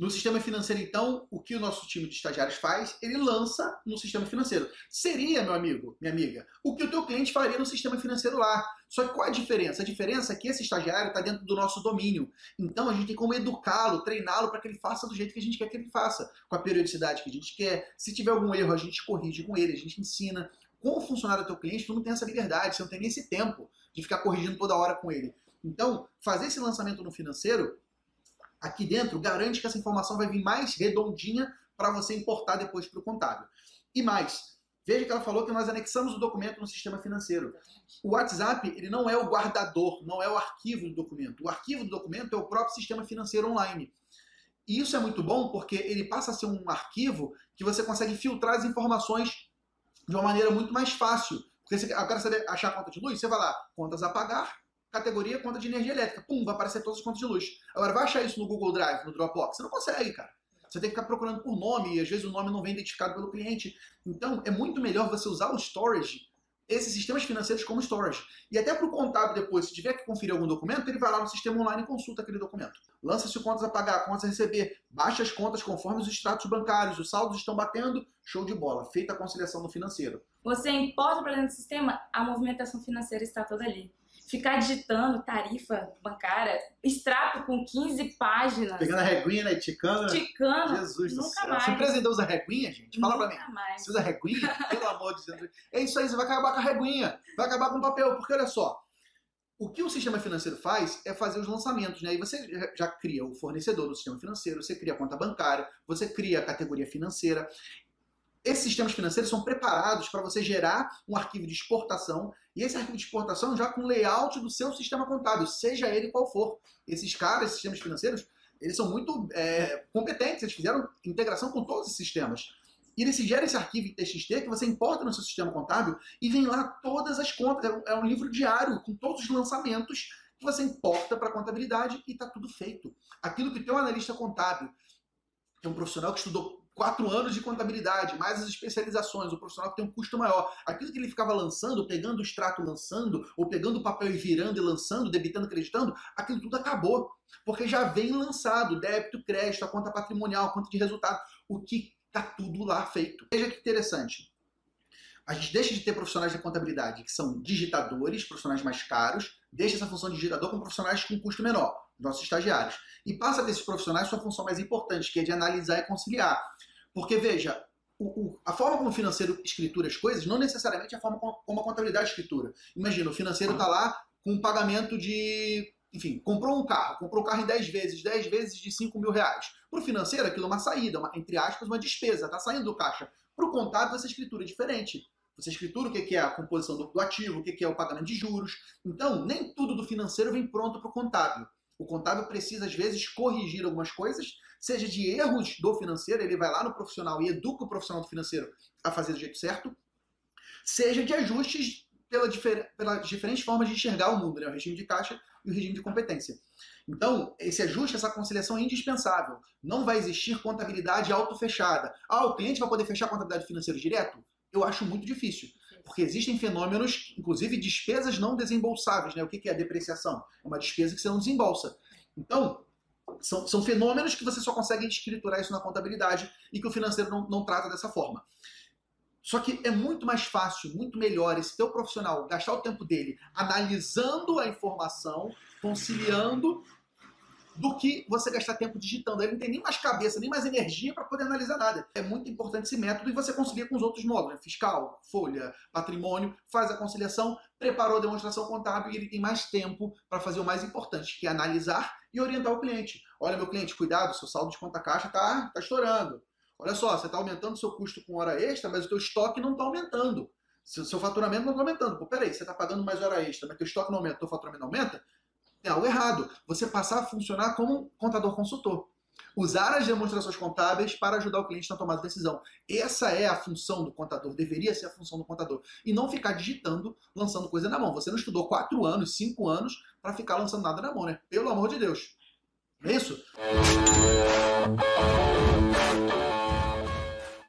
No sistema financeiro, então, o que o nosso time de estagiários faz? Ele lança no sistema financeiro. Seria, meu amigo, minha amiga, o que o teu cliente faria no sistema financeiro lá. Só que qual a diferença? A diferença é que esse estagiário está dentro do nosso domínio. Então a gente tem como educá-lo, treiná-lo para que ele faça do jeito que a gente quer que ele faça, com a periodicidade que a gente quer. Se tiver algum erro, a gente corrige com ele, a gente ensina. Funcionar o teu cliente, tu não tem essa liberdade, você não tem nem esse tempo de ficar corrigindo toda hora com ele. Então, fazer esse lançamento no financeiro aqui dentro garante que essa informação vai vir mais redondinha para você importar depois para o contábil. E mais, veja que ela falou que nós anexamos o documento no sistema financeiro. O WhatsApp ele não é o guardador, não é o arquivo do documento. O arquivo do documento é o próprio sistema financeiro online. E isso é muito bom porque ele passa a ser um arquivo que você consegue filtrar as informações de uma maneira muito mais fácil. Porque você, eu quero saber achar a conta de luz, você vai lá, contas a pagar, categoria conta de energia elétrica. Pum, vai aparecer todas as contas de luz. Agora, vai achar isso no Google Drive, no Dropbox? Você não consegue, cara. Você tem que ficar procurando por nome e às vezes o nome não vem identificado pelo cliente. Então, é muito melhor você usar o storage, esses sistemas financeiros como storage. E até para o contábil depois, se tiver que conferir algum documento, ele vai lá no sistema online e consulta aquele documento. Lança-se contas a pagar, contas a receber, baixa as contas conforme os extratos bancários, os saldos estão batendo, show de bola. Feita a conciliação no financeiro. Você importa para dentro do sistema, a movimentação financeira está toda ali ficar digitando tarifa bancária, extrato com 15 páginas. Pegando a reguinha, né? Ticando. Ticando. Jesus nunca do céu. mais. Sua empresa ainda usa reguinha, gente? Fala nunca pra mim. mais. Você usa reguinha? Pelo amor de Deus. É isso aí, você vai acabar com a reguinha. Vai acabar com o papel. Porque olha só. O que o sistema financeiro faz é fazer os lançamentos, né? E você já cria o fornecedor do sistema financeiro, você cria a conta bancária, você cria a categoria financeira. Esses sistemas financeiros são preparados para você gerar um arquivo de exportação e esse arquivo de exportação já com layout do seu sistema contábil, seja ele qual for. Esses caras, esses sistemas financeiros, eles são muito é, competentes, eles fizeram integração com todos os sistemas. E ele se gera esse arquivo em TXT que você importa no seu sistema contábil e vem lá todas as contas. É um, é livro diário com todos os lançamentos que você importa para a contabilidade e está tudo feito. Aquilo que o teu analista contábil, que é um profissional que estudou quatro anos de contabilidade, mais as especializações, o profissional tem um custo maior. Aquilo que ele ficava lançando, pegando o extrato lançando, ou pegando o papel e virando e lançando, debitando, acreditando, aquilo tudo acabou. Porque já vem lançado débito, crédito, a conta patrimonial, a conta de resultado, o que está tudo lá feito. Veja que interessante. A gente deixa de ter profissionais de contabilidade que são digitadores, profissionais mais caros, deixa essa função de digitador com profissionais com custo menor, nossos estagiários. E passa desses profissionais sua função mais importante, que é de analisar e conciliar. Porque, veja, o, o, a forma como o financeiro escritura as coisas não necessariamente é a forma como a contabilidade escritura. Imagina, o financeiro está lá com um pagamento de. Enfim, comprou um carro, comprou o um carro em 10 vezes, 10 vezes de 5 mil reais. Para o financeiro, aquilo é uma saída, uma, entre aspas, uma despesa, está saindo do caixa. Para o contábil, essa escritura é diferente. Você escritura o que é a composição do, ativo, o que é o pagamento de juros. Então, nem tudo do financeiro vem pronto para o contábil. O contábil precisa, às vezes, corrigir algumas coisas, seja de erros do financeiro, ele vai lá no profissional e educa o profissional do financeiro a fazer do jeito certo, seja de ajustes pela difer pelas diferentes formas de enxergar o mundo, né? o regime de caixa e o regime de competência. Então, esse ajuste, essa conciliação é indispensável. Não vai existir contabilidade auto-fechada. Ah, o cliente vai poder fechar a contabilidade financeira direto? Eu acho muito difícil. Porque existem fenômenos, inclusive despesas não desembolsáveis. Né? O que é a depreciação? É uma despesa que você não desembolsa. Então, são, são fenômenos que você só consegue escriturar isso na contabilidade e que o financeiro não, não trata dessa forma. Só que é muito mais fácil, muito melhor esse teu profissional gastar o tempo dele analisando a informação, conciliando do que você gastar tempo digitando. Ele não tem nem mais cabeça, nem mais energia para poder analisar nada. É muito importante esse método e você concilia com os outros módulos, né? fiscal, folha, patrimônio, faz a conciliação, preparou a demonstração contábil e ele tem mais tempo para fazer o mais importante, que é analisar e orientar o cliente. Olha, meu cliente, cuidado, seu saldo de conta caixa está tá estourando. Olha só, você está aumentando seu custo com hora extra, mas o teu estoque não está aumentando. Seu, seu faturamento não está aumentando. Pô, peraí, você está pagando mais hora extra, mas teu estoque não aumenta, teu faturamento não aumenta? É algo errado. Você passar a funcionar como um contador consultor. Usar as demonstrações contábeis para ajudar o cliente na tomada de decisão. Essa é a função do contador, deveria ser a função do contador. E não ficar digitando, lançando coisa na mão. Você não estudou quatro anos, cinco anos para ficar lançando nada na mão, né? Pelo amor de Deus. Não é isso?